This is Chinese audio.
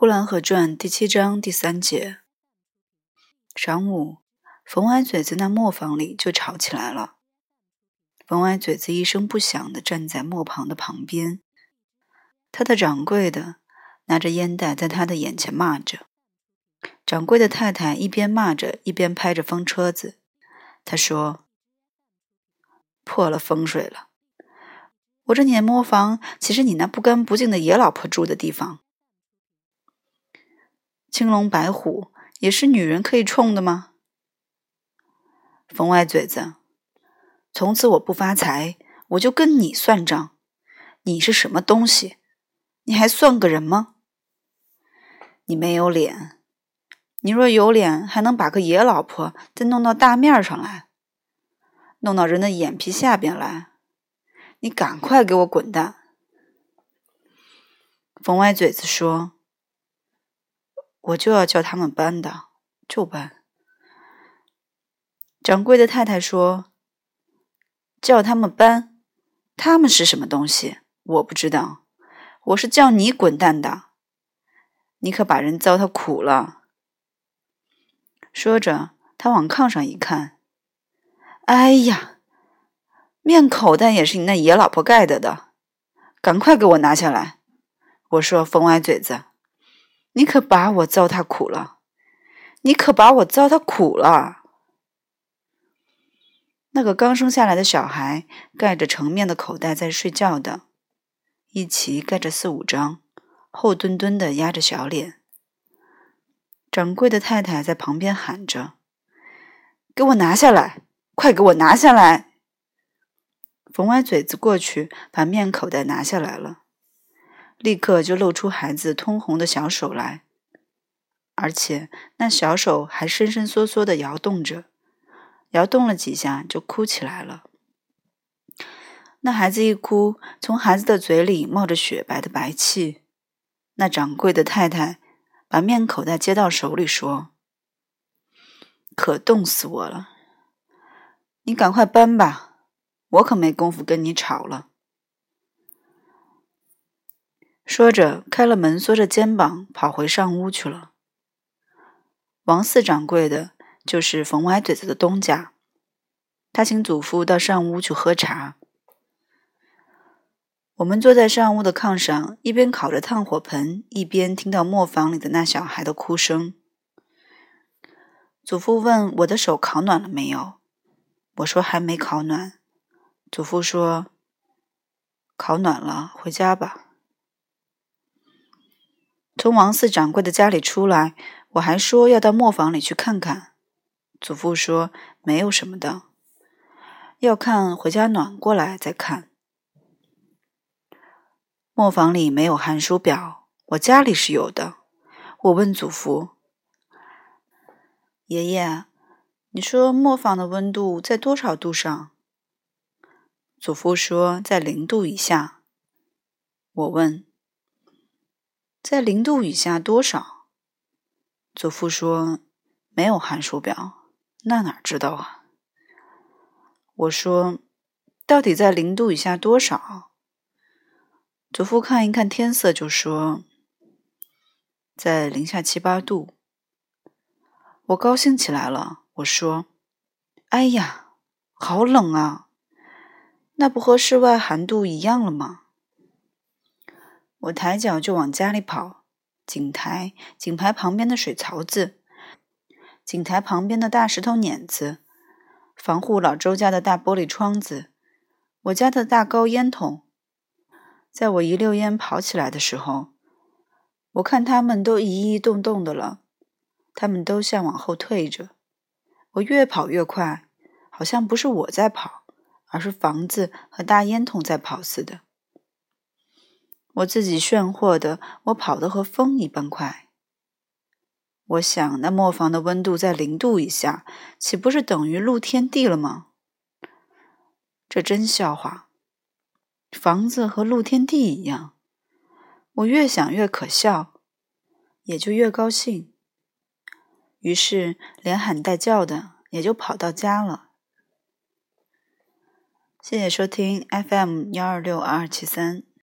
呼兰河传第七章第三节。晌午，冯歪嘴子那磨坊里就吵起来了。冯歪嘴子一声不响地站在磨坊的旁边，他的掌柜的拿着烟袋在他的眼前骂着。掌柜的太太一边骂着，一边拍着风车子。他说：“破了风水了！我这碾磨坊岂是你那不干不净的野老婆住的地方？”青龙白虎也是女人可以冲的吗？冯歪嘴子，从此我不发财，我就跟你算账。你是什么东西？你还算个人吗？你没有脸。你若有脸，还能把个野老婆再弄到大面上来，弄到人的眼皮下边来？你赶快给我滚蛋！冯歪嘴子说。我就要叫他们搬的，就搬。掌柜的太太说：“叫他们搬，他们是什么东西？我不知道。我是叫你滚蛋的，你可把人糟蹋苦了。”说着，他往炕上一看，哎呀，面口袋也是你那野老婆盖的的，赶快给我拿下来！我说：“冯歪嘴子。”你可把我糟蹋苦了！你可把我糟蹋苦了！那个刚生下来的小孩盖着成面的口袋在睡觉的，一齐盖着四五张，厚墩墩的压着小脸。掌柜的太太在旁边喊着：“给我拿下来！快给我拿下来！”冯歪嘴子过去把面口袋拿下来了。立刻就露出孩子通红的小手来，而且那小手还伸伸缩缩的摇动着，摇动了几下就哭起来了。那孩子一哭，从孩子的嘴里冒着雪白的白气。那掌柜的太太把面口袋接到手里说：“可冻死我了！你赶快搬吧，我可没工夫跟你吵了。”说着，开了门，缩着肩膀跑回上屋去了。王四掌柜的，就是冯歪嘴子的东家，他请祖父到上屋去喝茶。我们坐在上屋的炕上，一边烤着炭火盆，一边听到磨坊里的那小孩的哭声。祖父问我的手烤暖了没有，我说还没烤暖。祖父说：“烤暖了，回家吧。”从王四掌柜的家里出来，我还说要到磨坊里去看看。祖父说没有什么的，要看回家暖过来再看。磨坊里没有寒暑表，我家里是有的。我问祖父：“爷爷，你说磨坊的温度在多少度上？”祖父说在零度以下。我问。在零度以下多少？祖父说没有寒暑表，那哪知道啊？我说到底在零度以下多少？祖父看一看天色，就说在零下七八度。我高兴起来了，我说：“哎呀，好冷啊！那不和室外寒度一样了吗？”我抬脚就往家里跑，井台、井台旁边的水槽子，井台旁边的大石头碾子，防护老周家的大玻璃窗子，我家的大高烟筒。在我一溜烟跑起来的时候，我看他们都移移动动的了，他们都像往后退着。我越跑越快，好像不是我在跑，而是房子和大烟筒在跑似的。我自己炫惑的，我跑得和风一般快。我想，那磨坊的温度在零度以下，岂不是等于露天地了吗？这真笑话！房子和露天地一样。我越想越可笑，也就越高兴。于是连喊带叫的，也就跑到家了。谢谢收听 FM 幺二六二二七三。